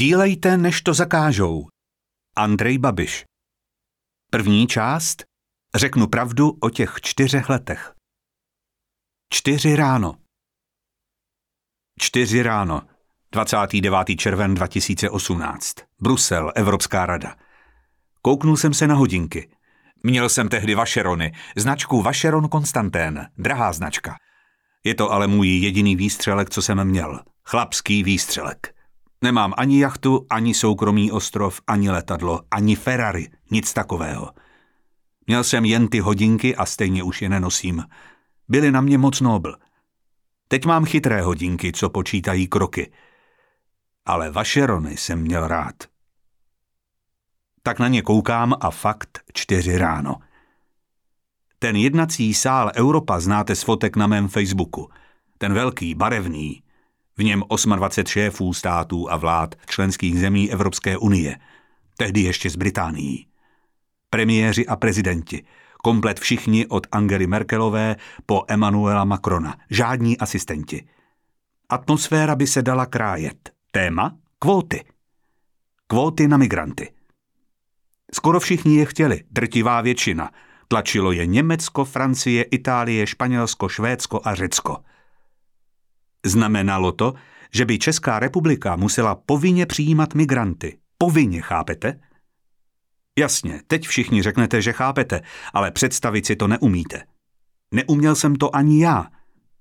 Sdílejte, než to zakážou. Andrej Babiš. První část. Řeknu pravdu o těch čtyřech letech. Čtyři ráno. Čtyři ráno. 29. červen 2018. Brusel, Evropská rada. Kouknul jsem se na hodinky. Měl jsem tehdy Vašerony, značku Vašeron Konstantén, drahá značka. Je to ale můj jediný výstřelek, co jsem měl. Chlapský výstřelek. Nemám ani jachtu, ani soukromý ostrov, ani letadlo, ani Ferrari, nic takového. Měl jsem jen ty hodinky a stejně už je nenosím. Byly na mě moc nobl. Teď mám chytré hodinky, co počítají kroky. Ale vaše rony jsem měl rád. Tak na ně koukám a fakt čtyři ráno. Ten jednací sál Europa znáte z fotek na mém Facebooku. Ten velký, barevný, v něm 28 šéfů států a vlád členských zemí Evropské unie, tehdy ještě z Británií. Premiéři a prezidenti, komplet všichni od Angely Merkelové po Emanuela Macrona, žádní asistenti. Atmosféra by se dala krájet. Téma? Kvóty. Kvóty na migranty. Skoro všichni je chtěli, drtivá většina. Tlačilo je Německo, Francie, Itálie, Španělsko, Švédsko a Řecko – Znamenalo to, že by Česká republika musela povinně přijímat migranty. Povinně, chápete? Jasně, teď všichni řeknete, že chápete, ale představit si to neumíte. Neuměl jsem to ani já.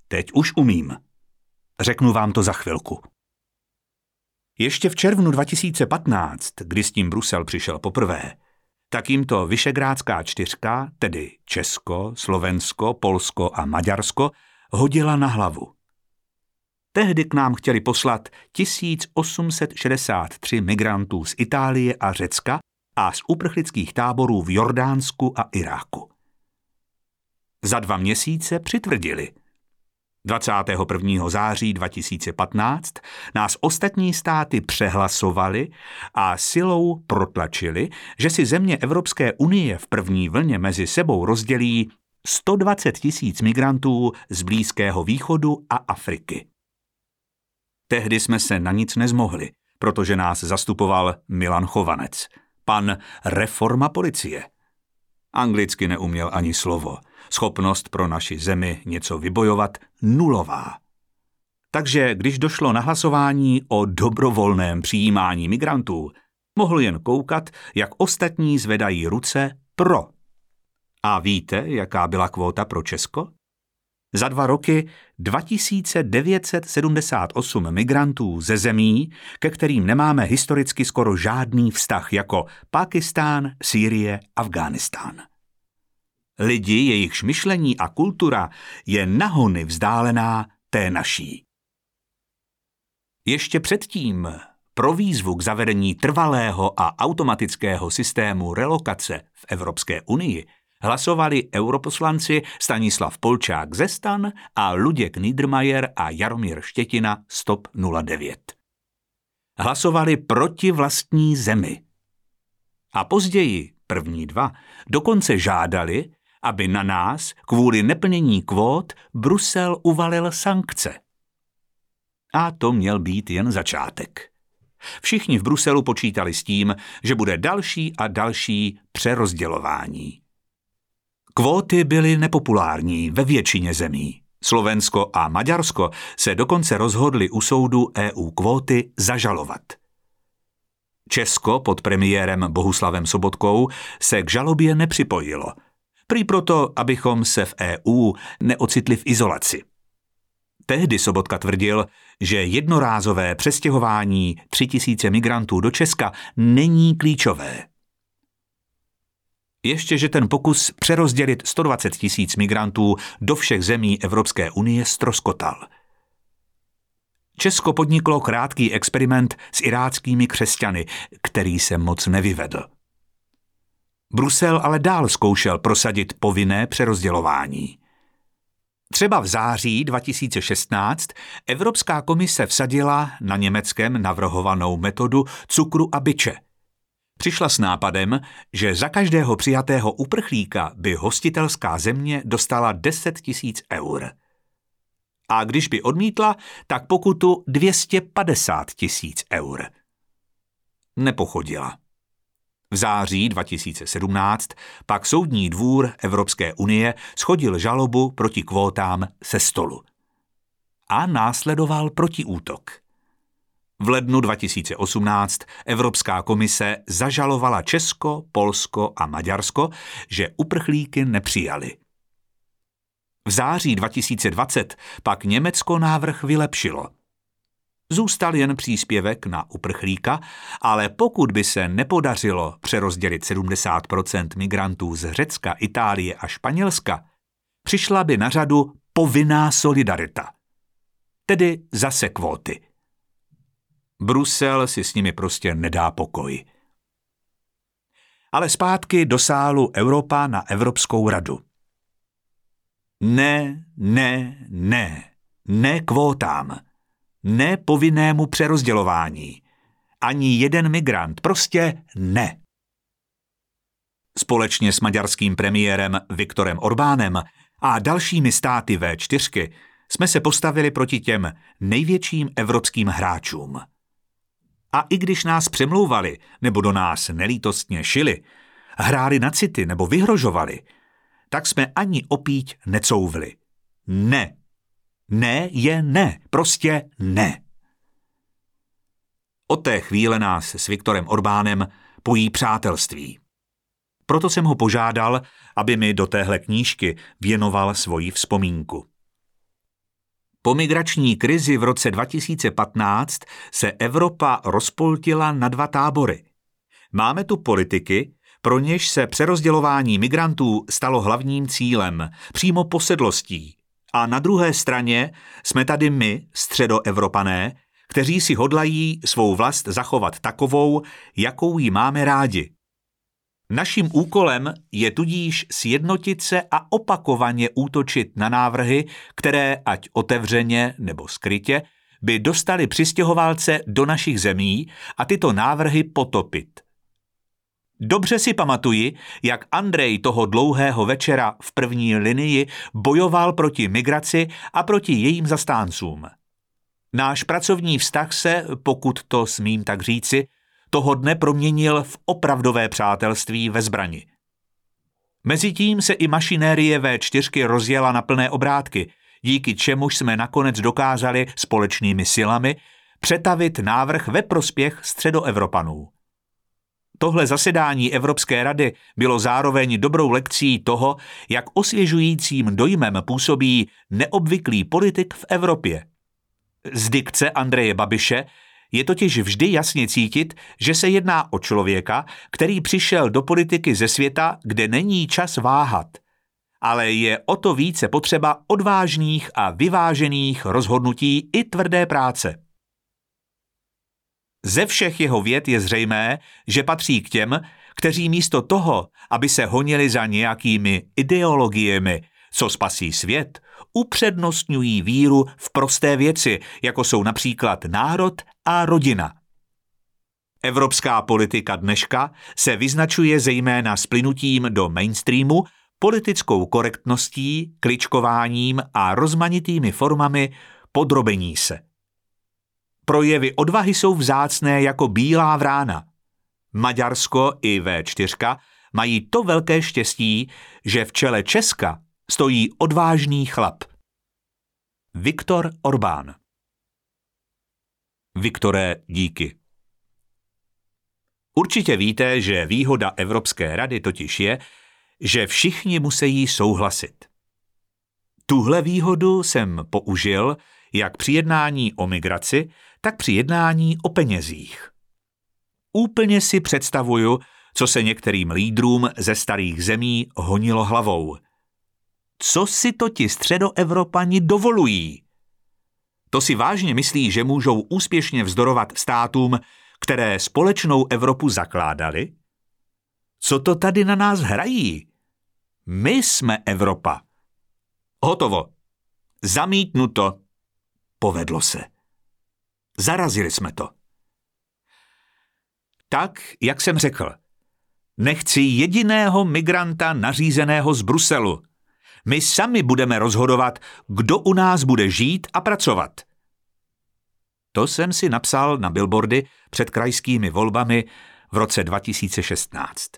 Teď už umím. Řeknu vám to za chvilku. Ještě v červnu 2015, kdy s tím Brusel přišel poprvé, tak jim to Vyšegrádská čtyřka, tedy Česko, Slovensko, Polsko a Maďarsko, hodila na hlavu. Tehdy k nám chtěli poslat 1863 migrantů z Itálie a Řecka a z uprchlických táborů v Jordánsku a Iráku. Za dva měsíce přitvrdili. 21. září 2015 nás ostatní státy přehlasovali a silou protlačili, že si země Evropské unie v první vlně mezi sebou rozdělí 120 tisíc migrantů z Blízkého východu a Afriky. Tehdy jsme se na nic nezmohli, protože nás zastupoval Milan Chovanec, pan reforma policie. Anglicky neuměl ani slovo. Schopnost pro naši zemi něco vybojovat nulová. Takže když došlo na hlasování o dobrovolném přijímání migrantů, mohl jen koukat, jak ostatní zvedají ruce pro. A víte, jaká byla kvóta pro Česko? Za dva roky 2978 migrantů ze zemí, ke kterým nemáme historicky skoro žádný vztah, jako Pakistán, Sýrie, Afghánistán. Lidi, jejichž myšlení a kultura je nahony vzdálená té naší. Ještě předtím pro výzvu k zavedení trvalého a automatického systému relokace v Evropské unii hlasovali europoslanci Stanislav Polčák ze Stan a Luděk Niedermayer a Jaromír Štětina Stop 09. Hlasovali proti vlastní zemi. A později, první dva, dokonce žádali, aby na nás kvůli neplnění kvót Brusel uvalil sankce. A to měl být jen začátek. Všichni v Bruselu počítali s tím, že bude další a další přerozdělování. Kvóty byly nepopulární ve většině zemí. Slovensko a Maďarsko se dokonce rozhodli u soudu EU kvóty zažalovat. Česko pod premiérem Bohuslavem Sobotkou se k žalobě nepřipojilo. Prý proto, abychom se v EU neocitli v izolaci. Tehdy Sobotka tvrdil, že jednorázové přestěhování tři tisíce migrantů do Česka není klíčové. Ještě, že ten pokus přerozdělit 120 tisíc migrantů do všech zemí Evropské unie stroskotal. Česko podniklo krátký experiment s iráckými křesťany, který se moc nevyvedl. Brusel ale dál zkoušel prosadit povinné přerozdělování. Třeba v září 2016 Evropská komise vsadila na německém navrhovanou metodu cukru a byče – Přišla s nápadem, že za každého přijatého uprchlíka by hostitelská země dostala 10 tisíc eur. A když by odmítla, tak pokutu 250 tisíc eur. nepochodila. V září 2017 pak Soudní dvůr Evropské unie schodil žalobu proti kvótám se stolu. A následoval protiútok. V lednu 2018 Evropská komise zažalovala Česko, Polsko a Maďarsko, že uprchlíky nepřijali. V září 2020 pak Německo návrh vylepšilo – Zůstal jen příspěvek na uprchlíka, ale pokud by se nepodařilo přerozdělit 70% migrantů z Řecka, Itálie a Španělska, přišla by na řadu povinná solidarita. Tedy zase kvóty. Brusel si s nimi prostě nedá pokoj. Ale zpátky do sálu Evropa na Evropskou radu. Ne, ne, ne, ne kvótám ne povinnému přerozdělování. Ani jeden migrant, prostě ne. Společně s maďarským premiérem Viktorem Orbánem a dalšími státy V4 jsme se postavili proti těm největším evropským hráčům. A i když nás přemlouvali nebo do nás nelítostně šili, hráli na city nebo vyhrožovali, tak jsme ani opíť necouvli. Ne, ne je ne, prostě ne. Od té chvíle nás s Viktorem Orbánem pojí přátelství. Proto jsem ho požádal, aby mi do téhle knížky věnoval svoji vzpomínku. Po migrační krizi v roce 2015 se Evropa rozpoltila na dva tábory. Máme tu politiky, pro něž se přerozdělování migrantů stalo hlavním cílem, přímo posedlostí, a na druhé straně jsme tady my, středoevropané, kteří si hodlají svou vlast zachovat takovou, jakou ji máme rádi. Naším úkolem je tudíž sjednotit se a opakovaně útočit na návrhy, které, ať otevřeně nebo skrytě, by dostali přistěhovalce do našich zemí a tyto návrhy potopit – Dobře si pamatuji, jak Andrej toho dlouhého večera v první linii bojoval proti migraci a proti jejím zastáncům. Náš pracovní vztah se, pokud to smím tak říci, toho dne proměnil v opravdové přátelství ve zbrani. Mezitím se i mašinérie V4 rozjela na plné obrátky, díky čemuž jsme nakonec dokázali společnými silami přetavit návrh ve prospěch středoevropanů. Tohle zasedání Evropské rady bylo zároveň dobrou lekcí toho, jak osvěžujícím dojmem působí neobvyklý politik v Evropě. Z dikce Andreje Babiše je totiž vždy jasně cítit, že se jedná o člověka, který přišel do politiky ze světa, kde není čas váhat. Ale je o to více potřeba odvážných a vyvážených rozhodnutí i tvrdé práce. Ze všech jeho věd je zřejmé, že patří k těm, kteří místo toho, aby se honili za nějakými ideologiemi, co spasí svět, upřednostňují víru v prosté věci, jako jsou například národ a rodina. Evropská politika dneška se vyznačuje zejména splynutím do mainstreamu, politickou korektností, kličkováním a rozmanitými formami podrobení se. Projevy odvahy jsou vzácné jako bílá vrána. Maďarsko i V4 mají to velké štěstí, že v čele Česka stojí odvážný chlap. Viktor Orbán Viktore, díky. Určitě víte, že výhoda Evropské rady totiž je, že všichni musí souhlasit. Tuhle výhodu jsem použil jak při jednání o migraci, tak při jednání o penězích. Úplně si představuju, co se některým lídrům ze starých zemí honilo hlavou. Co si to ti středoevropani dovolují? To si vážně myslí, že můžou úspěšně vzdorovat státům, které společnou Evropu zakládali? Co to tady na nás hrají? My jsme Evropa. Hotovo. Zamítnuto. Povedlo se. Zarazili jsme to. Tak, jak jsem řekl, nechci jediného migranta nařízeného z Bruselu. My sami budeme rozhodovat, kdo u nás bude žít a pracovat. To jsem si napsal na billboardy před krajskými volbami v roce 2016.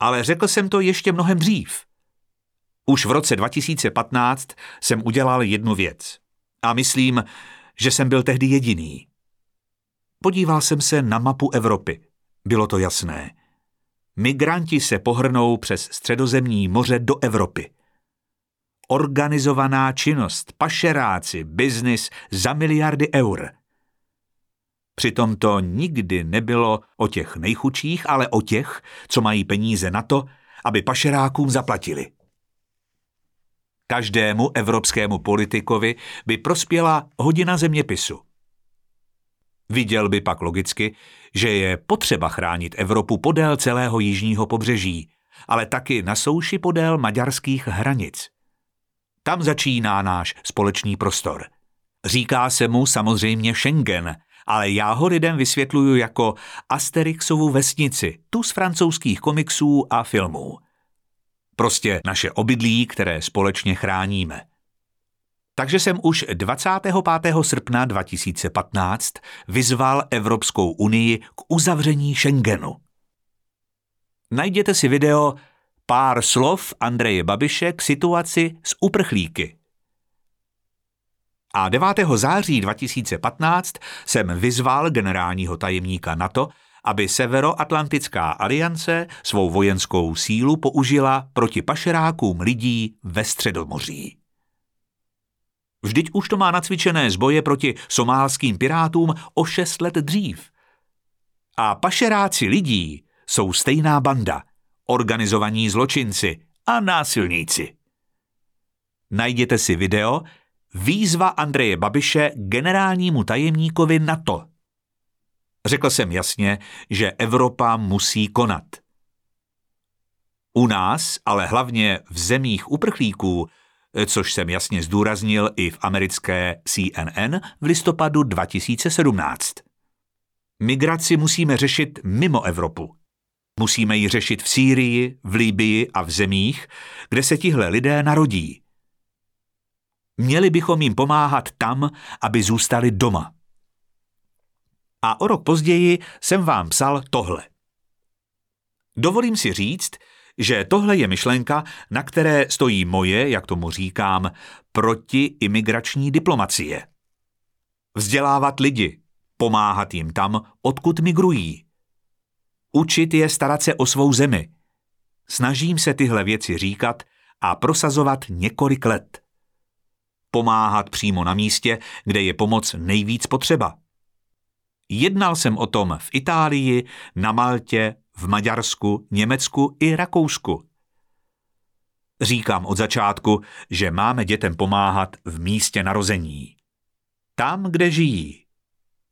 Ale řekl jsem to ještě mnohem dřív. Už v roce 2015 jsem udělal jednu věc. A myslím, že jsem byl tehdy jediný. Podíval jsem se na mapu Evropy. Bylo to jasné. Migranti se pohrnou přes středozemní moře do Evropy. Organizovaná činnost, pašeráci, biznis za miliardy eur. Přitom to nikdy nebylo o těch nejchučích, ale o těch, co mají peníze na to, aby pašerákům zaplatili. Každému evropskému politikovi by prospěla hodina zeměpisu. Viděl by pak logicky, že je potřeba chránit Evropu podél celého jižního pobřeží, ale taky na souši podél maďarských hranic. Tam začíná náš společný prostor. Říká se mu samozřejmě Schengen, ale já ho lidem vysvětluju jako Asterixovu vesnici, tu z francouzských komiksů a filmů. Prostě naše obydlí, které společně chráníme. Takže jsem už 25. srpna 2015 vyzval Evropskou unii k uzavření Schengenu. Najděte si video Pár slov Andreje Babiše k situaci s uprchlíky. A 9. září 2015 jsem vyzval generálního tajemníka NATO, aby Severoatlantická aliance svou vojenskou sílu použila proti pašerákům lidí ve Středomoří. Vždyť už to má nacvičené zboje proti somálským pirátům o šest let dřív. A pašeráci lidí jsou stejná banda, organizovaní zločinci a násilníci. Najděte si video Výzva Andreje Babiše generálnímu tajemníkovi NATO. Řekl jsem jasně, že Evropa musí konat. U nás, ale hlavně v zemích uprchlíků, což jsem jasně zdůraznil i v americké CNN v listopadu 2017. Migraci musíme řešit mimo Evropu. Musíme ji řešit v Sýrii, v Líbii a v zemích, kde se tihle lidé narodí. Měli bychom jim pomáhat tam, aby zůstali doma. A o rok později jsem vám psal tohle. Dovolím si říct, že tohle je myšlenka, na které stojí moje, jak tomu říkám, protiimigrační diplomacie. Vzdělávat lidi, pomáhat jim tam, odkud migrují. Učit je starat se o svou zemi. Snažím se tyhle věci říkat a prosazovat několik let. Pomáhat přímo na místě, kde je pomoc nejvíc potřeba. Jednal jsem o tom v Itálii, na Maltě, v Maďarsku, Německu i Rakousku. Říkám od začátku, že máme dětem pomáhat v místě narození. Tam, kde žijí.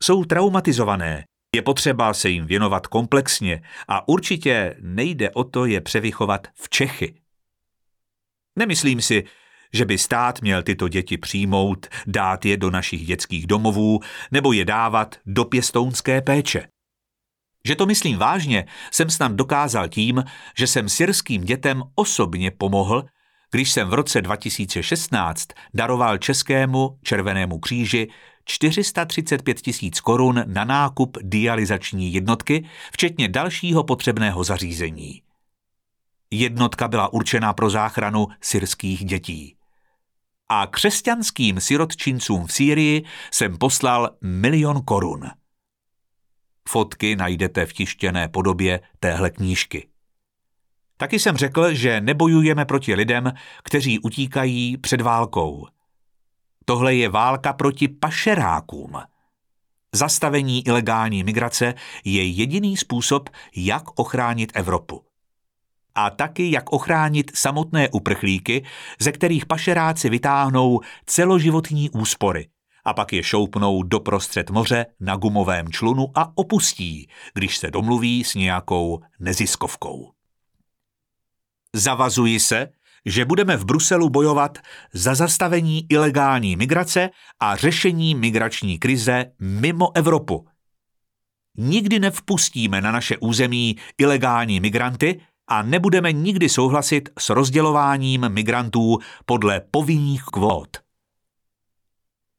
Jsou traumatizované, je potřeba se jim věnovat komplexně a určitě nejde o to je převychovat v Čechy. Nemyslím si, že by stát měl tyto děti přijmout, dát je do našich dětských domovů nebo je dávat do pěstounské péče. Že to myslím vážně, jsem snad dokázal tím, že jsem syrským dětem osobně pomohl, když jsem v roce 2016 daroval Českému červenému kříži 435 tisíc korun na nákup dializační jednotky, včetně dalšího potřebného zařízení. Jednotka byla určena pro záchranu syrských dětí. A křesťanským sirotčincům v Sýrii jsem poslal milion korun. Fotky najdete v tištěné podobě téhle knížky. Taky jsem řekl, že nebojujeme proti lidem, kteří utíkají před válkou – Tohle je válka proti pašerákům. Zastavení ilegální migrace je jediný způsob, jak ochránit Evropu. A taky jak ochránit samotné uprchlíky, ze kterých pašeráci vytáhnou celoživotní úspory a pak je šoupnou doprostřed moře na gumovém člunu a opustí, když se domluví s nějakou neziskovkou. Zavazuji se, že budeme v Bruselu bojovat za zastavení ilegální migrace a řešení migrační krize mimo Evropu. Nikdy nevpustíme na naše území ilegální migranty a nebudeme nikdy souhlasit s rozdělováním migrantů podle povinných kvót.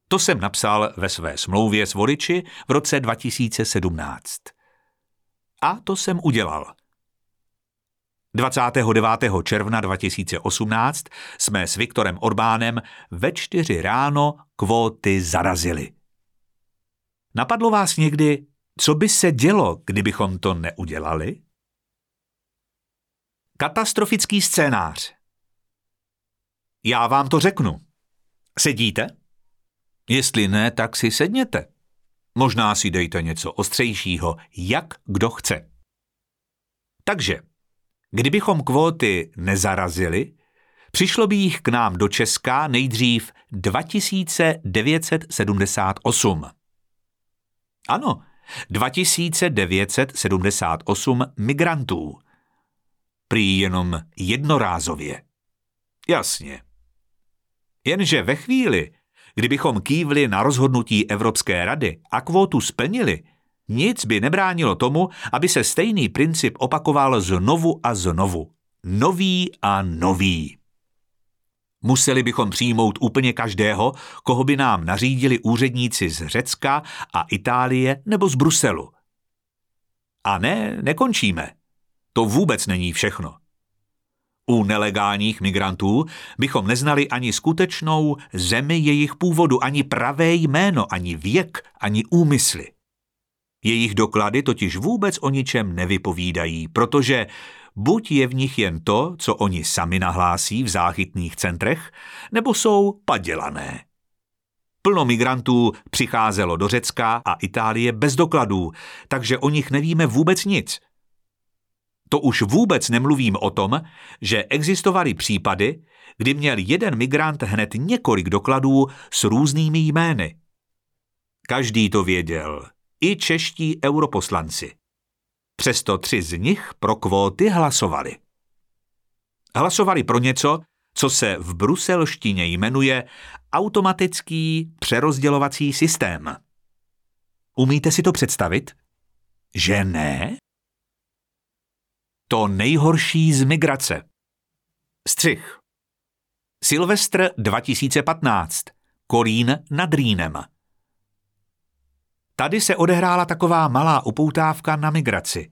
To jsem napsal ve své smlouvě s voliči v roce 2017. A to jsem udělal. 29. června 2018 jsme s Viktorem Orbánem ve čtyři ráno kvóty zarazili. Napadlo vás někdy, co by se dělo, kdybychom to neudělali? Katastrofický scénář. Já vám to řeknu. Sedíte? Jestli ne, tak si sedněte. Možná si dejte něco ostřejšího, jak kdo chce. Takže, kdybychom kvóty nezarazili, přišlo by jich k nám do Česka nejdřív 2978. Ano, 2978 migrantů. Prý jenom jednorázově. Jasně. Jenže ve chvíli, kdybychom kývli na rozhodnutí Evropské rady a kvótu splnili, nic by nebránilo tomu, aby se stejný princip opakoval znovu a znovu. Nový a nový. Museli bychom přijmout úplně každého, koho by nám nařídili úředníci z Řecka a Itálie nebo z Bruselu. A ne, nekončíme. To vůbec není všechno. U nelegálních migrantů bychom neznali ani skutečnou zemi jejich původu, ani pravé jméno, ani věk, ani úmysly. Jejich doklady totiž vůbec o ničem nevypovídají, protože buď je v nich jen to, co oni sami nahlásí v záchytných centrech, nebo jsou padělané. Plno migrantů přicházelo do Řecka a Itálie bez dokladů, takže o nich nevíme vůbec nic – to už vůbec nemluvím o tom, že existovaly případy, kdy měl jeden migrant hned několik dokladů s různými jmény. Každý to věděl, i čeští europoslanci. Přesto tři z nich pro kvóty hlasovali. Hlasovali pro něco, co se v bruselštině jmenuje automatický přerozdělovací systém. Umíte si to představit? Že ne? To nejhorší z migrace. Střih. Silvestr 2015. Kolín nad Rýnem. Tady se odehrála taková malá upoutávka na migraci.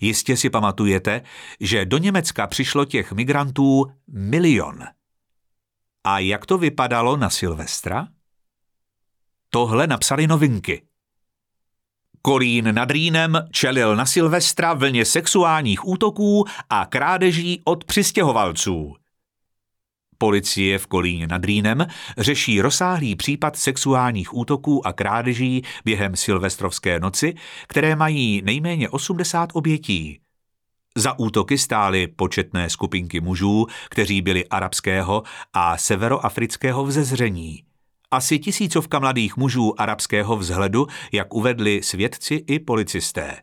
Jistě si pamatujete, že do Německa přišlo těch migrantů milion. A jak to vypadalo na Silvestra? Tohle napsali novinky. Kolín nad Rýnem čelil na Silvestra vlně sexuálních útoků a krádeží od přistěhovalců. Policie v Kolíně nad Rýnem řeší rozsáhlý případ sexuálních útoků a krádeží během silvestrovské noci, které mají nejméně 80 obětí. Za útoky stály početné skupinky mužů, kteří byli arabského a severoafrického vzezření – asi tisícovka mladých mužů arabského vzhledu, jak uvedli svědci i policisté.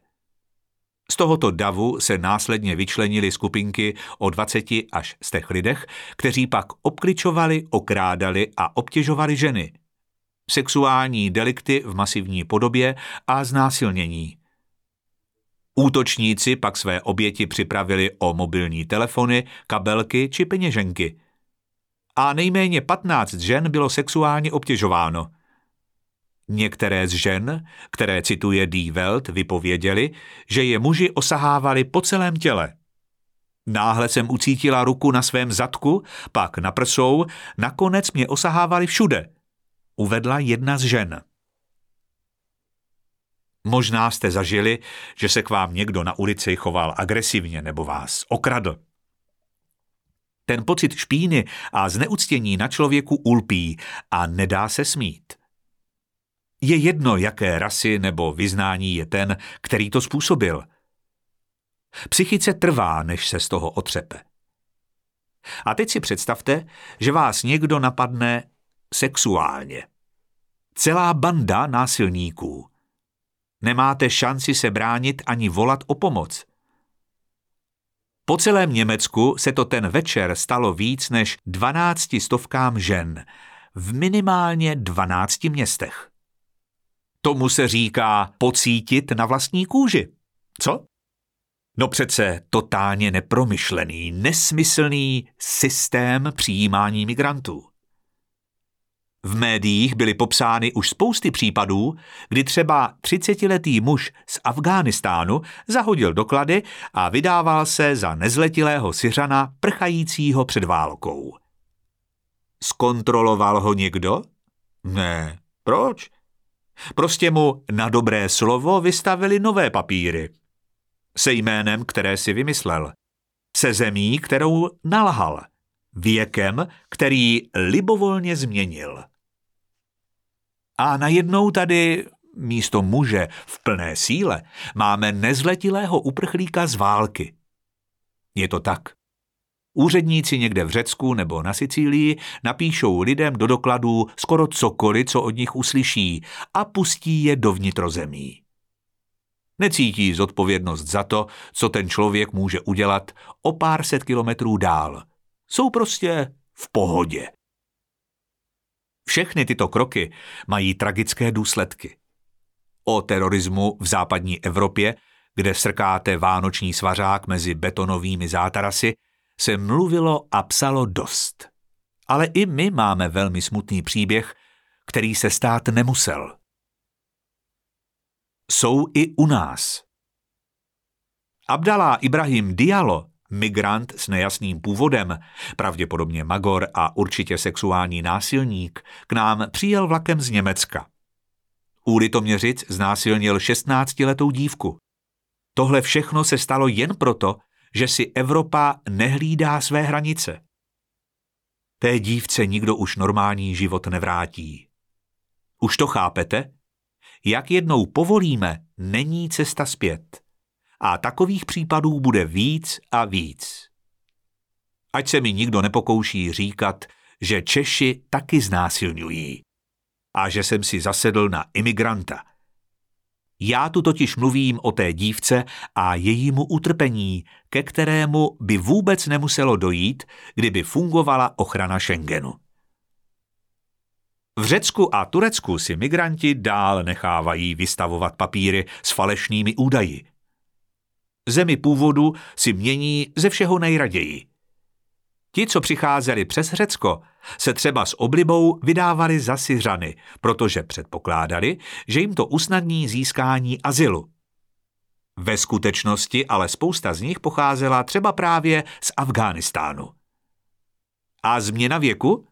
Z tohoto davu se následně vyčlenili skupinky o 20 až 100 lidech, kteří pak obkličovali, okrádali a obtěžovali ženy. Sexuální delikty v masivní podobě a znásilnění. Útočníci pak své oběti připravili o mobilní telefony, kabelky či peněženky – a nejméně 15 žen bylo sexuálně obtěžováno. Některé z žen, které cituje Die Welt, vypověděli, že je muži osahávali po celém těle. Náhle jsem ucítila ruku na svém zadku, pak na prsou, nakonec mě osahávali všude, uvedla jedna z žen. Možná jste zažili, že se k vám někdo na ulici choval agresivně nebo vás okradl. Ten pocit špíny a zneuctění na člověku ulpí a nedá se smít. Je jedno, jaké rasy nebo vyznání je ten, který to způsobil. Psychice trvá, než se z toho otřepe. A teď si představte, že vás někdo napadne sexuálně. Celá banda násilníků. Nemáte šanci se bránit ani volat o pomoc – po celém Německu se to ten večer stalo víc než 12 stovkám žen v minimálně 12 městech. Tomu se říká pocítit na vlastní kůži. Co? No přece totálně nepromyšlený, nesmyslný systém přijímání migrantů. V médiích byly popsány už spousty případů, kdy třeba 30-letý muž z Afghánistánu zahodil doklady a vydával se za nezletilého Syřana prchajícího před válkou. Zkontroloval ho někdo? Ne. Proč? Prostě mu na dobré slovo vystavili nové papíry. Se jménem, které si vymyslel. Se zemí, kterou nalhal. Věkem, který libovolně změnil. A najednou tady místo muže v plné síle máme nezletilého uprchlíka z války. Je to tak. Úředníci někde v Řecku nebo na Sicílii napíšou lidem do dokladů skoro cokoliv, co od nich uslyší a pustí je do vnitrozemí. Necítí zodpovědnost za to, co ten člověk může udělat o pár set kilometrů dál. Jsou prostě v pohodě. Všechny tyto kroky mají tragické důsledky. O terorismu v západní Evropě, kde srkáte vánoční svařák mezi betonovými zátarasy, se mluvilo a psalo dost. Ale i my máme velmi smutný příběh, který se stát nemusel. Jsou i u nás. Abdalá Ibrahim Diallo, migrant s nejasným původem, pravděpodobně magor a určitě sexuální násilník, k nám přijel vlakem z Německa. U Litoměřic znásilnil 16-letou dívku. Tohle všechno se stalo jen proto, že si Evropa nehlídá své hranice. Té dívce nikdo už normální život nevrátí. Už to chápete? Jak jednou povolíme, není cesta zpět. A takových případů bude víc a víc. Ať se mi nikdo nepokouší říkat, že Češi taky znásilňují a že jsem si zasedl na imigranta – já tu totiž mluvím o té dívce a jejímu utrpení, ke kterému by vůbec nemuselo dojít, kdyby fungovala ochrana Schengenu. V Řecku a Turecku si migranti dál nechávají vystavovat papíry s falešnými údaji. Zemi původu si mění ze všeho nejraději – Ti, co přicházeli přes Řecko, se třeba s oblibou vydávali za Syřany, protože předpokládali, že jim to usnadní získání azylu. Ve skutečnosti ale spousta z nich pocházela třeba právě z Afghánistánu. A změna věku?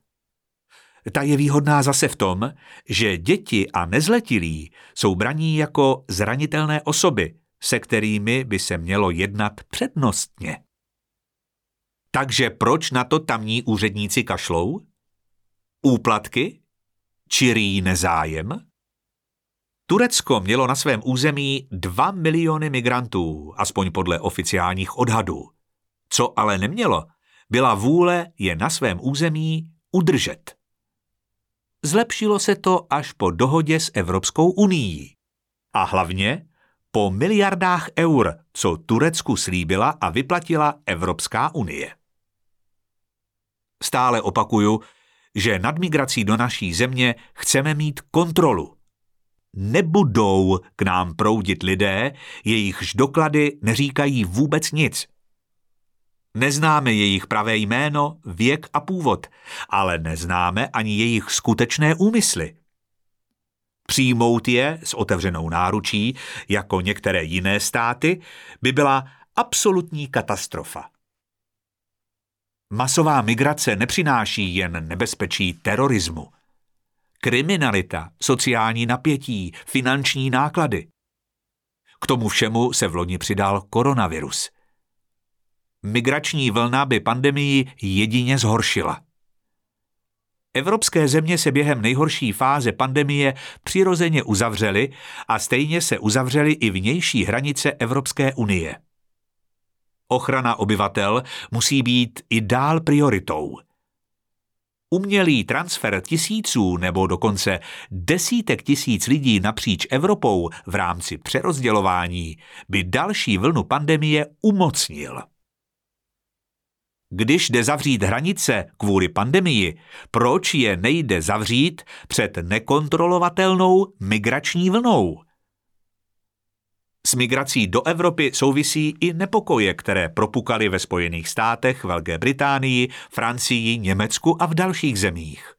Ta je výhodná zase v tom, že děti a nezletilí jsou braní jako zranitelné osoby, se kterými by se mělo jednat přednostně. Takže proč na to tamní úředníci kašlou? Úplatky? Čirý nezájem? Turecko mělo na svém území 2 miliony migrantů, aspoň podle oficiálních odhadů. Co ale nemělo, byla vůle je na svém území udržet. Zlepšilo se to až po dohodě s Evropskou unii. A hlavně po miliardách eur, co Turecku slíbila a vyplatila Evropská unie. Stále opakuju, že nad migrací do naší země chceme mít kontrolu. Nebudou k nám proudit lidé, jejichž doklady neříkají vůbec nic. Neznáme jejich pravé jméno, věk a původ, ale neznáme ani jejich skutečné úmysly. Přijmout je s otevřenou náručí, jako některé jiné státy, by byla absolutní katastrofa. Masová migrace nepřináší jen nebezpečí terorismu. Kriminalita, sociální napětí, finanční náklady. K tomu všemu se v loni přidal koronavirus. Migrační vlna by pandemii jedině zhoršila. Evropské země se během nejhorší fáze pandemie přirozeně uzavřely a stejně se uzavřely i vnější hranice Evropské unie. Ochrana obyvatel musí být i dál prioritou. Umělý transfer tisíců nebo dokonce desítek tisíc lidí napříč Evropou v rámci přerozdělování by další vlnu pandemie umocnil. Když jde zavřít hranice kvůli pandemii, proč je nejde zavřít před nekontrolovatelnou migrační vlnou? S migrací do Evropy souvisí i nepokoje, které propukaly ve Spojených státech, Velké Británii, Francii, Německu a v dalších zemích.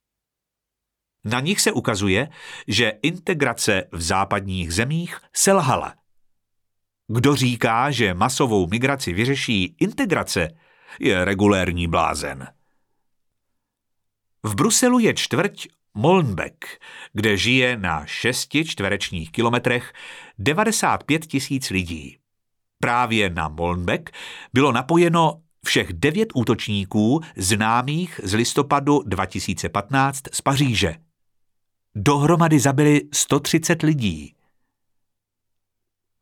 Na nich se ukazuje, že integrace v západních zemích selhala. Kdo říká, že masovou migraci vyřeší integrace, je regulérní blázen. V Bruselu je čtvrť Molenbeek, kde žije na 6 čtverečních kilometrech 95 tisíc lidí. Právě na Molenbeek bylo napojeno všech devět útočníků známých z listopadu 2015 z Paříže. Dohromady zabili 130 lidí.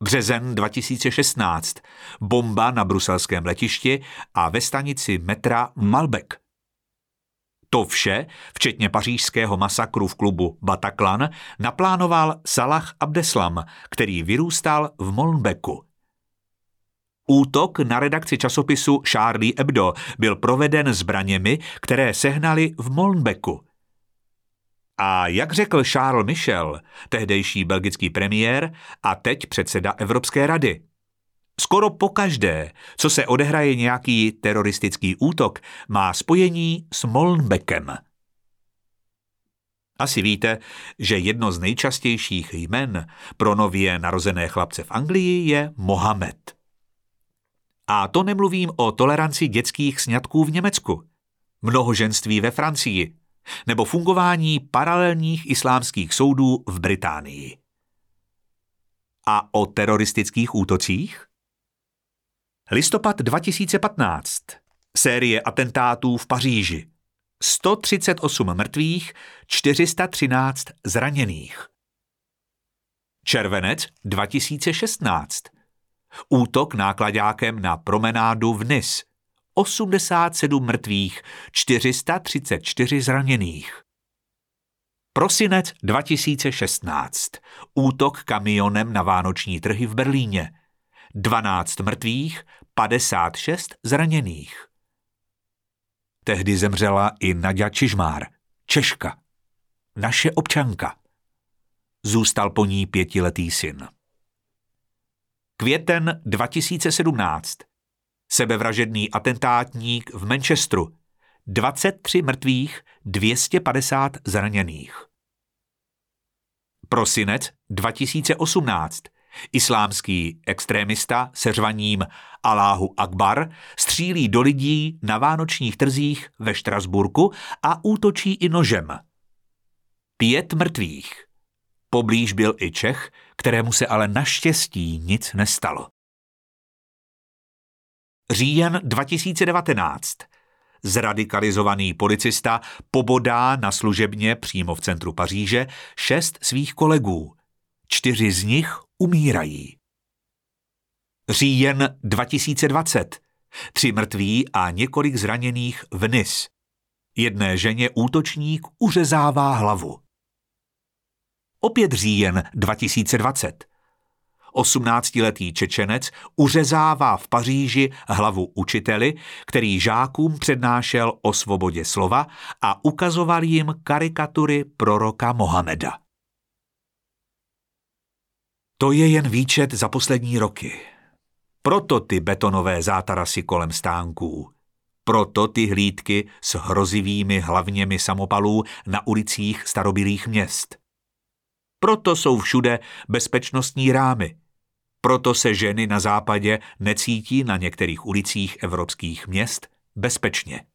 Březen 2016. Bomba na bruselském letišti a ve stanici metra Malbec. To vše, včetně pařížského masakru v klubu Bataclan, naplánoval Salah Abdeslam, který vyrůstal v Molenbeeku. Útok na redakci časopisu Charlie Hebdo byl proveden zbraněmi, které sehnali v Molenbeeku. A jak řekl Charles Michel, tehdejší belgický premiér a teď předseda Evropské rady, Skoro pokaždé, co se odehraje nějaký teroristický útok, má spojení s Molenbeekem. Asi víte, že jedno z nejčastějších jmen pro nově narozené chlapce v Anglii je Mohamed. A to nemluvím o toleranci dětských sňatků v Německu, mnohoženství ve Francii nebo fungování paralelních islámských soudů v Británii. A o teroristických útocích? Listopad 2015. Série atentátů v Paříži. 138 mrtvých, 413 zraněných. Červenec 2016. Útok nákladákem na promenádu v Nis. 87 mrtvých, 434 zraněných. Prosinec 2016. Útok kamionem na vánoční trhy v Berlíně. 12 mrtvých, 56 zraněných. Tehdy zemřela i Nadia Čižmár, Češka, naše občanka. Zůstal po ní pětiletý syn. Květen 2017. Sebevražedný atentátník v Manchesteru. 23 mrtvých, 250 zraněných. Prosinec 2018. Islámský extrémista se řvaním Aláhu Akbar střílí do lidí na vánočních trzích ve Štrasburku a útočí i nožem. Pět mrtvých. Poblíž byl i Čech, kterému se ale naštěstí nic nestalo. Říjen 2019. Zradikalizovaný policista pobodá na služebně přímo v centru Paříže šest svých kolegů. Čtyři z nich umírají. Říjen 2020. Tři mrtví a několik zraněných v Nis. Jedné ženě útočník uřezává hlavu. Opět říjen 2020. 18-letý Čečenec uřezává v Paříži hlavu učiteli, který žákům přednášel o svobodě slova a ukazoval jim karikatury proroka Mohameda. To je jen výčet za poslední roky. Proto ty betonové zátarasy kolem stánků. Proto ty hlídky s hrozivými hlavněmi samopalů na ulicích starobilých měst. Proto jsou všude bezpečnostní rámy. Proto se ženy na západě necítí na některých ulicích evropských měst bezpečně.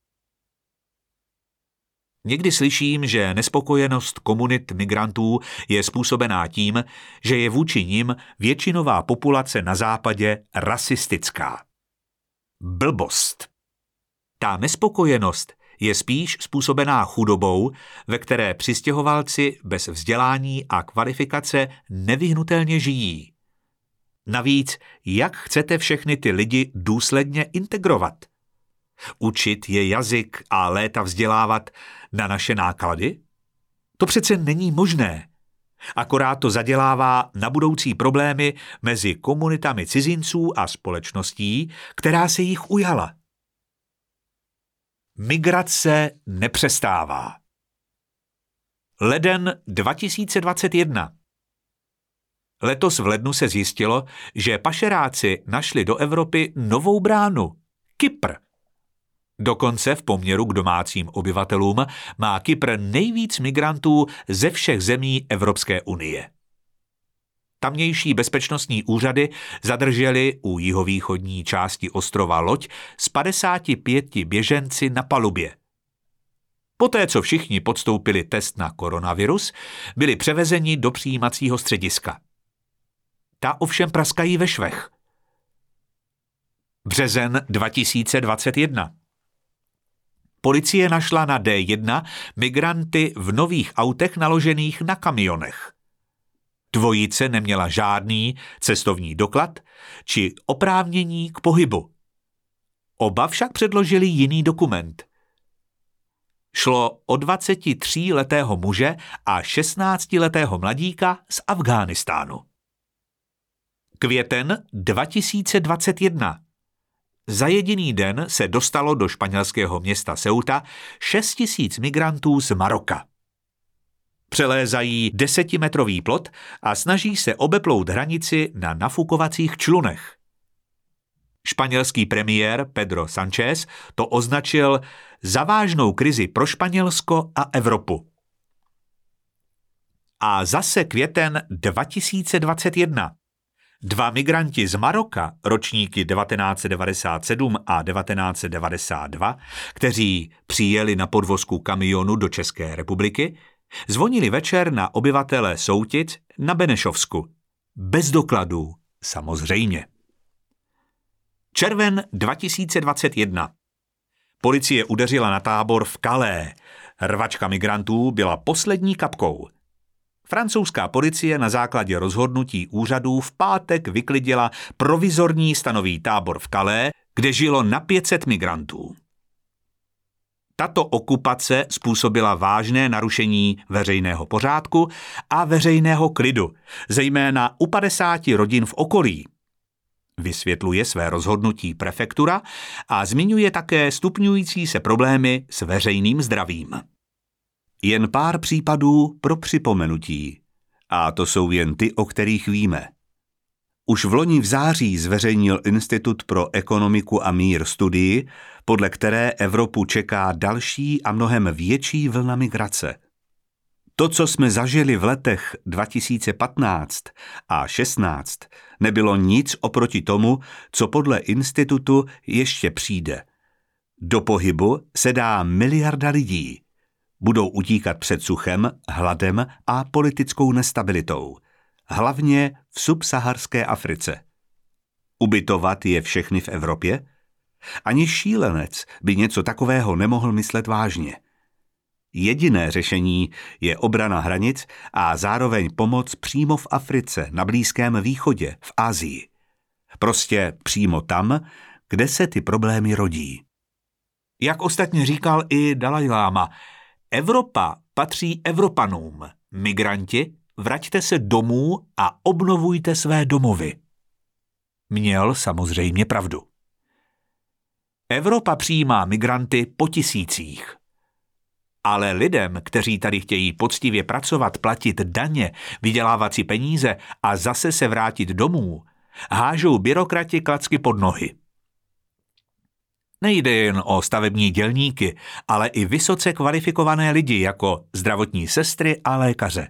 Někdy slyším, že nespokojenost komunit migrantů je způsobená tím, že je vůči nim většinová populace na západě rasistická. Blbost. Ta nespokojenost je spíš způsobená chudobou, ve které přistěhovalci bez vzdělání a kvalifikace nevyhnutelně žijí. Navíc, jak chcete všechny ty lidi důsledně integrovat? Učit je jazyk a léta vzdělávat na naše náklady? To přece není možné. Akorát to zadělává na budoucí problémy mezi komunitami cizinců a společností, která se jich ujala. Migrace nepřestává. Leden 2021 Letos v lednu se zjistilo, že pašeráci našli do Evropy novou bránu – Kypr – Dokonce v poměru k domácím obyvatelům má Kypr nejvíc migrantů ze všech zemí Evropské unie. Tamnější bezpečnostní úřady zadrželi u jihovýchodní části ostrova loď s 55 běženci na palubě. Poté, co všichni podstoupili test na koronavirus, byli převezeni do přijímacího střediska. Ta ovšem praskají ve švech. Březen 2021. Policie našla na D1 migranty v nových autech naložených na kamionech. Dvojice neměla žádný cestovní doklad či oprávnění k pohybu. Oba však předložili jiný dokument. Šlo o 23-letého muže a 16-letého mladíka z Afghánistánu. Květen 2021. Za jediný den se dostalo do španělského města Ceuta 6 tisíc migrantů z Maroka. Přelézají desetimetrový plot a snaží se obeplout hranici na nafukovacích člunech. Španělský premiér Pedro Sánchez to označil za vážnou krizi pro Španělsko a Evropu. A zase květen 2021. Dva migranti z Maroka, ročníky 1997 a 1992, kteří přijeli na podvozku kamionu do České republiky, zvonili večer na obyvatele Soutic na Benešovsku. Bez dokladů, samozřejmě. Červen 2021. Policie udeřila na tábor v Kalé. Rvačka migrantů byla poslední kapkou – Francouzská policie na základě rozhodnutí úřadů v pátek vyklidila provizorní stanový tábor v Calais, kde žilo na 500 migrantů. Tato okupace způsobila vážné narušení veřejného pořádku a veřejného klidu, zejména u 50 rodin v okolí. Vysvětluje své rozhodnutí prefektura a zmiňuje také stupňující se problémy s veřejným zdravím. Jen pár případů pro připomenutí. A to jsou jen ty, o kterých víme. Už v loni v září zveřejnil Institut pro ekonomiku a mír studii, podle které Evropu čeká další a mnohem větší vlna migrace. To, co jsme zažili v letech 2015 a 16, nebylo nic oproti tomu, co podle institutu ještě přijde. Do pohybu se dá miliarda lidí. Budou utíkat před suchem, hladem a politickou nestabilitou. Hlavně v subsaharské Africe. Ubytovat je všechny v Evropě? Ani šílenec by něco takového nemohl myslet vážně. Jediné řešení je obrana hranic a zároveň pomoc přímo v Africe, na Blízkém východě, v Asii. Prostě přímo tam, kde se ty problémy rodí. Jak ostatně říkal i Dalaj Lama, Evropa patří Evropanům. Migranti, vraťte se domů a obnovujte své domovy. Měl samozřejmě pravdu. Evropa přijímá migranty po tisících. Ale lidem, kteří tady chtějí poctivě pracovat, platit daně, vydělávat si peníze a zase se vrátit domů, hážou byrokrati klacky pod nohy. Nejde jen o stavební dělníky, ale i vysoce kvalifikované lidi jako zdravotní sestry a lékaře.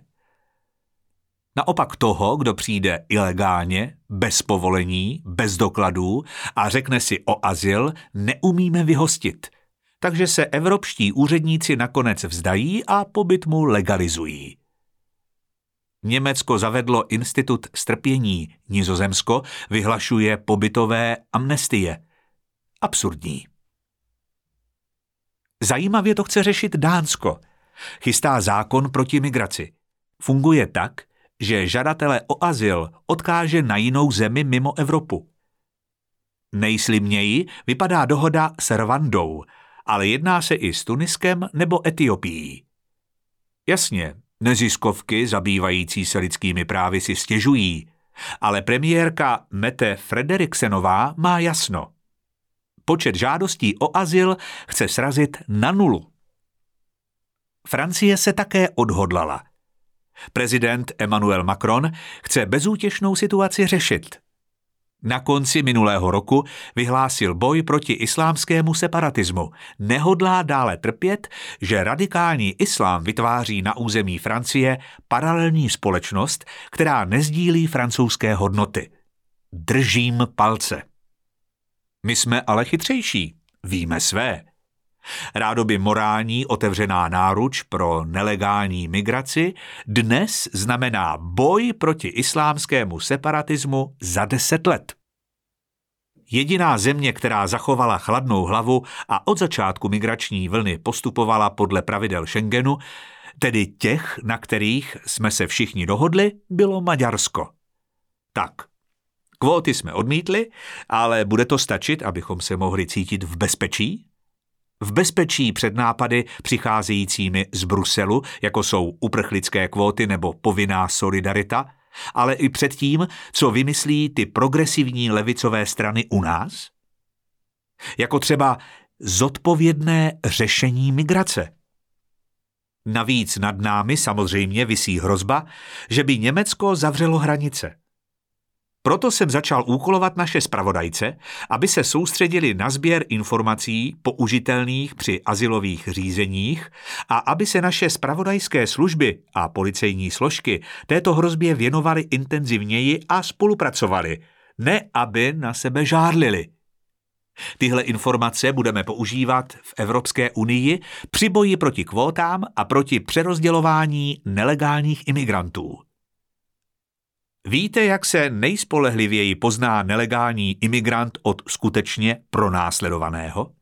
Naopak toho, kdo přijde ilegálně, bez povolení, bez dokladů a řekne si o azyl, neumíme vyhostit. Takže se evropští úředníci nakonec vzdají a pobyt mu legalizují. Německo zavedlo institut strpění, Nizozemsko vyhlašuje pobytové amnestie – absurdní. Zajímavě to chce řešit Dánsko. Chystá zákon proti migraci. Funguje tak, že žadatele o azyl odkáže na jinou zemi mimo Evropu. Nejslimněji vypadá dohoda s Rwandou, ale jedná se i s Tuniskem nebo Etiopií. Jasně, neziskovky zabývající se lidskými právy si stěžují, ale premiérka Mete Frederiksenová má jasno počet žádostí o azyl chce srazit na nulu. Francie se také odhodlala. Prezident Emmanuel Macron chce bezútěšnou situaci řešit. Na konci minulého roku vyhlásil boj proti islámskému separatismu. Nehodlá dále trpět, že radikální islám vytváří na území Francie paralelní společnost, která nezdílí francouzské hodnoty. Držím palce. My jsme ale chytřejší, víme své. Rádoby morální otevřená náruč pro nelegální migraci dnes znamená boj proti islámskému separatismu za deset let. Jediná země, která zachovala chladnou hlavu a od začátku migrační vlny postupovala podle pravidel Schengenu, tedy těch, na kterých jsme se všichni dohodli, bylo Maďarsko. Tak, kvóty jsme odmítli, ale bude to stačit, abychom se mohli cítit v bezpečí? v bezpečí před nápady přicházejícími z Bruselu, jako jsou uprchlické kvóty nebo povinná solidarita, ale i před tím, co vymyslí ty progresivní levicové strany u nás? Jako třeba zodpovědné řešení migrace. Navíc nad námi samozřejmě visí hrozba, že by Německo zavřelo hranice – proto jsem začal úkolovat naše spravodajce, aby se soustředili na sběr informací použitelných při asilových řízeních a aby se naše spravodajské služby a policejní složky této hrozbě věnovaly intenzivněji a spolupracovali, ne aby na sebe žárlili. Tyhle informace budeme používat v Evropské unii při boji proti kvótám a proti přerozdělování nelegálních imigrantů. Víte, jak se nejspolehlivěji pozná nelegální imigrant od skutečně pronásledovaného?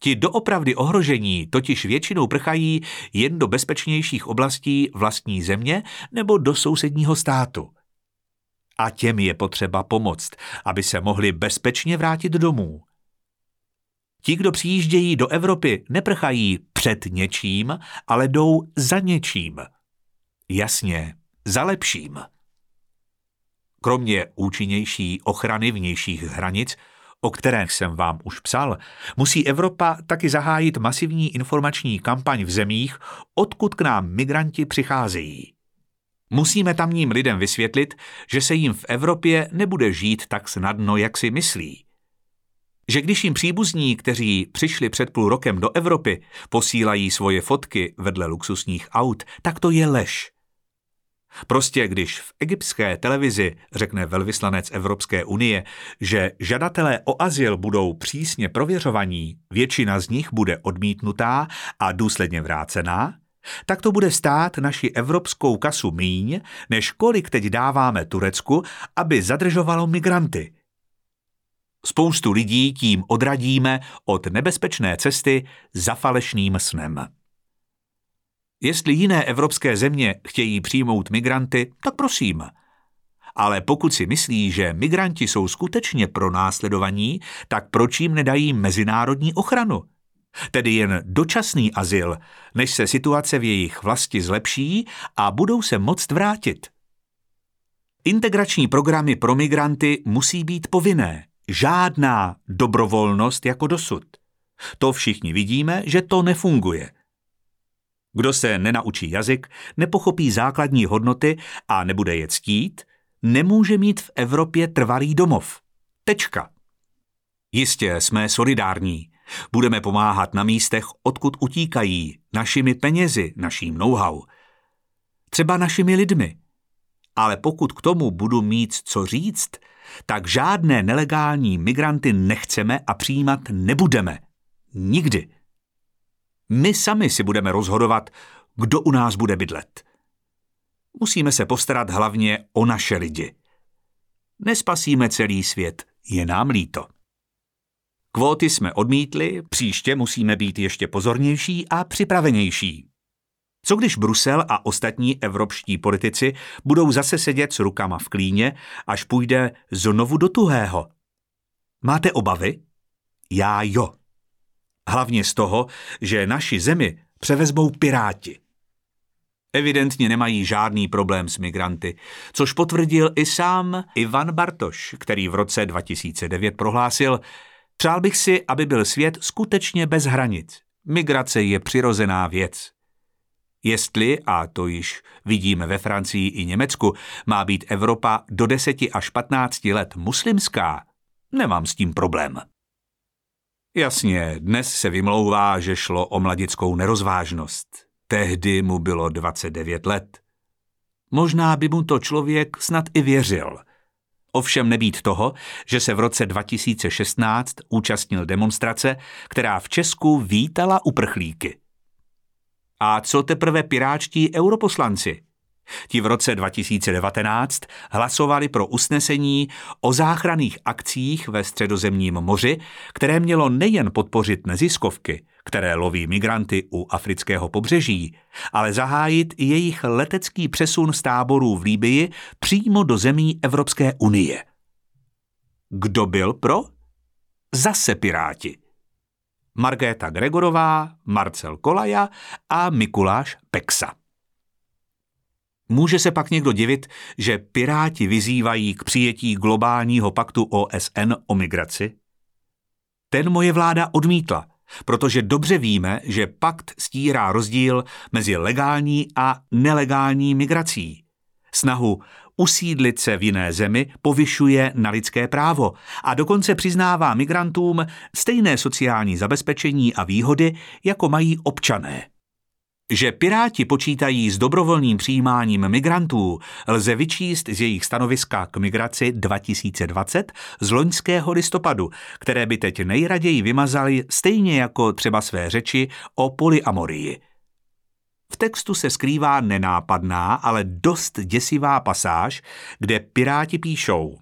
Ti doopravdy ohrožení totiž většinou prchají jen do bezpečnějších oblastí vlastní země nebo do sousedního státu. A těm je potřeba pomoct, aby se mohli bezpečně vrátit domů. Ti, kdo přijíždějí do Evropy, neprchají před něčím, ale jdou za něčím. Jasně, za lepším. Kromě účinnější ochrany vnějších hranic, o kterých jsem vám už psal, musí Evropa taky zahájit masivní informační kampaň v zemích, odkud k nám migranti přicházejí. Musíme tamním lidem vysvětlit, že se jim v Evropě nebude žít tak snadno, jak si myslí. Že když jim příbuzní, kteří přišli před půl rokem do Evropy, posílají svoje fotky vedle luxusních aut, tak to je lež. Prostě když v egyptské televizi řekne velvyslanec Evropské unie, že žadatelé o azyl budou přísně prověřovaní, většina z nich bude odmítnutá a důsledně vrácená, tak to bude stát naši evropskou kasu míň, než kolik teď dáváme Turecku, aby zadržovalo migranty. Spoustu lidí tím odradíme od nebezpečné cesty za falešným snem. Jestli jiné evropské země chtějí přijmout migranty, tak prosím. Ale pokud si myslí, že migranti jsou skutečně pronásledovaní, tak proč jim nedají mezinárodní ochranu? Tedy jen dočasný azyl, než se situace v jejich vlasti zlepší a budou se moct vrátit. Integrační programy pro migranty musí být povinné. Žádná dobrovolnost jako dosud. To všichni vidíme, že to nefunguje – kdo se nenaučí jazyk, nepochopí základní hodnoty a nebude je ctít, nemůže mít v Evropě trvalý domov. Tečka. Jistě jsme solidární. Budeme pomáhat na místech, odkud utíkají, našimi penězi, naším know-how. Třeba našimi lidmi. Ale pokud k tomu budu mít co říct, tak žádné nelegální migranty nechceme a přijímat nebudeme. Nikdy. My sami si budeme rozhodovat, kdo u nás bude bydlet. Musíme se postarat hlavně o naše lidi. Nespasíme celý svět, je nám líto. Kvóty jsme odmítli, příště musíme být ještě pozornější a připravenější. Co když Brusel a ostatní evropští politici budou zase sedět s rukama v klíně, až půjde znovu do tuhého? Máte obavy? Já jo. Hlavně z toho, že naši zemi převezmou piráti. Evidentně nemají žádný problém s migranty, což potvrdil i sám Ivan Bartoš, který v roce 2009 prohlásil, přál bych si, aby byl svět skutečně bez hranic. Migrace je přirozená věc. Jestli, a to již vidíme ve Francii i Německu, má být Evropa do 10 až 15 let muslimská, nemám s tím problém. Jasně, dnes se vymlouvá, že šlo o mladickou nerozvážnost. Tehdy mu bylo 29 let. Možná by mu to člověk snad i věřil. Ovšem nebýt toho, že se v roce 2016 účastnil demonstrace, která v Česku vítala uprchlíky. A co teprve piráčtí europoslanci? Ti v roce 2019 hlasovali pro usnesení o záchranných akcích ve středozemním moři, které mělo nejen podpořit neziskovky, které loví migranty u afrického pobřeží, ale zahájit i jejich letecký přesun z táborů v Líbii přímo do zemí Evropské unie. Kdo byl pro? Zase Piráti. Markéta Gregorová, Marcel Kolaja a Mikuláš Peksa. Může se pak někdo divit, že Piráti vyzývají k přijetí globálního paktu OSN o migraci? Ten moje vláda odmítla, protože dobře víme, že pakt stírá rozdíl mezi legální a nelegální migrací. Snahu usídlit se v jiné zemi povyšuje na lidské právo a dokonce přiznává migrantům stejné sociální zabezpečení a výhody, jako mají občané. Že Piráti počítají s dobrovolným přijímáním migrantů, lze vyčíst z jejich stanoviska k migraci 2020 z loňského listopadu, které by teď nejraději vymazali stejně jako třeba své řeči o polyamorii. V textu se skrývá nenápadná, ale dost děsivá pasáž, kde Piráti píšou –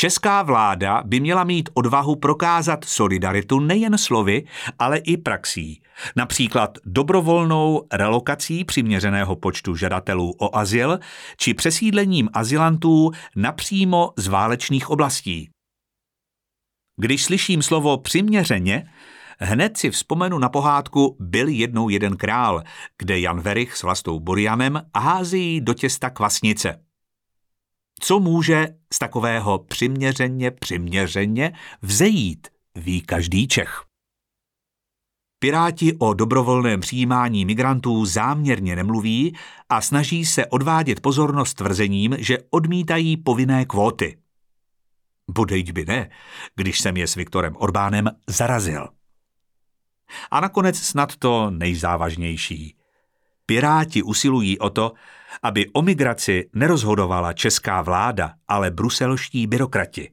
Česká vláda by měla mít odvahu prokázat solidaritu nejen slovy, ale i praxí. Například dobrovolnou relokací přiměřeného počtu žadatelů o azyl či přesídlením azylantů napřímo z válečných oblastí. Když slyším slovo přiměřeně, hned si vzpomenu na pohádku Byl jednou jeden král, kde Jan Verich s vlastou Borianem hází do těsta kvasnice. Co může z takového přiměřeně, přiměřeně vzejít, ví každý Čech. Piráti o dobrovolném přijímání migrantů záměrně nemluví a snaží se odvádět pozornost tvrzením, že odmítají povinné kvóty. Budejť by ne, když jsem je s Viktorem Orbánem zarazil. A nakonec snad to nejzávažnější. Piráti usilují o to, aby o migraci nerozhodovala česká vláda, ale bruselští byrokrati.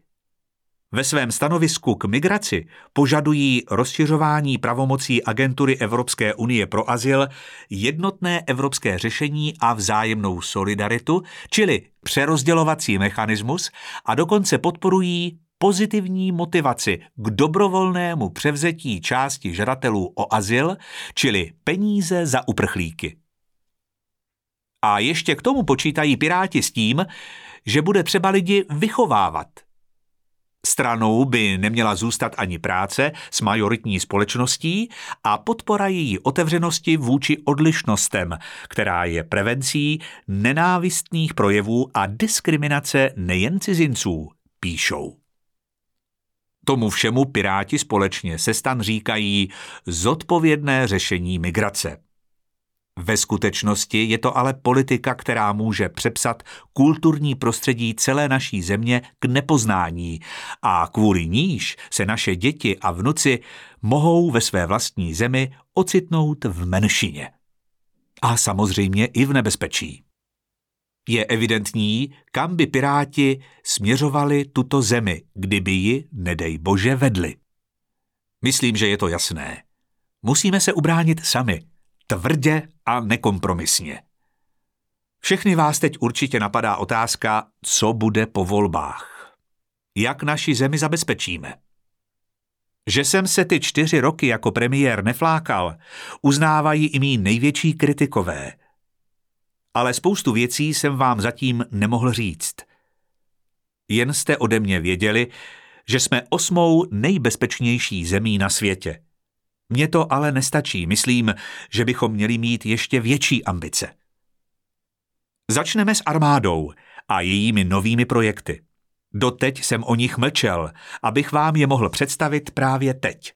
Ve svém stanovisku k migraci požadují rozšiřování pravomocí agentury Evropské unie pro azyl, jednotné evropské řešení a vzájemnou solidaritu, čili přerozdělovací mechanismus a dokonce podporují pozitivní motivaci k dobrovolnému převzetí části žadatelů o azyl, čili peníze za uprchlíky. A ještě k tomu počítají Piráti s tím, že bude třeba lidi vychovávat. Stranou by neměla zůstat ani práce s majoritní společností a podpora její otevřenosti vůči odlišnostem, která je prevencí nenávistných projevů a diskriminace nejen cizinců, píšou. Tomu všemu Piráti společně se stan říkají zodpovědné řešení migrace. Ve skutečnosti je to ale politika, která může přepsat kulturní prostředí celé naší země k nepoznání a kvůli níž se naše děti a vnuci mohou ve své vlastní zemi ocitnout v menšině. A samozřejmě i v nebezpečí. Je evidentní, kam by piráti směřovali tuto zemi, kdyby ji, nedej bože, vedli. Myslím, že je to jasné. Musíme se ubránit sami – tvrdě a nekompromisně. Všechny vás teď určitě napadá otázka, co bude po volbách. Jak naši zemi zabezpečíme? Že jsem se ty čtyři roky jako premiér neflákal, uznávají i mý největší kritikové. Ale spoustu věcí jsem vám zatím nemohl říct. Jen jste ode mě věděli, že jsme osmou nejbezpečnější zemí na světě. Mně to ale nestačí, myslím, že bychom měli mít ještě větší ambice. Začneme s armádou a jejími novými projekty. Doteď jsem o nich mlčel, abych vám je mohl představit právě teď.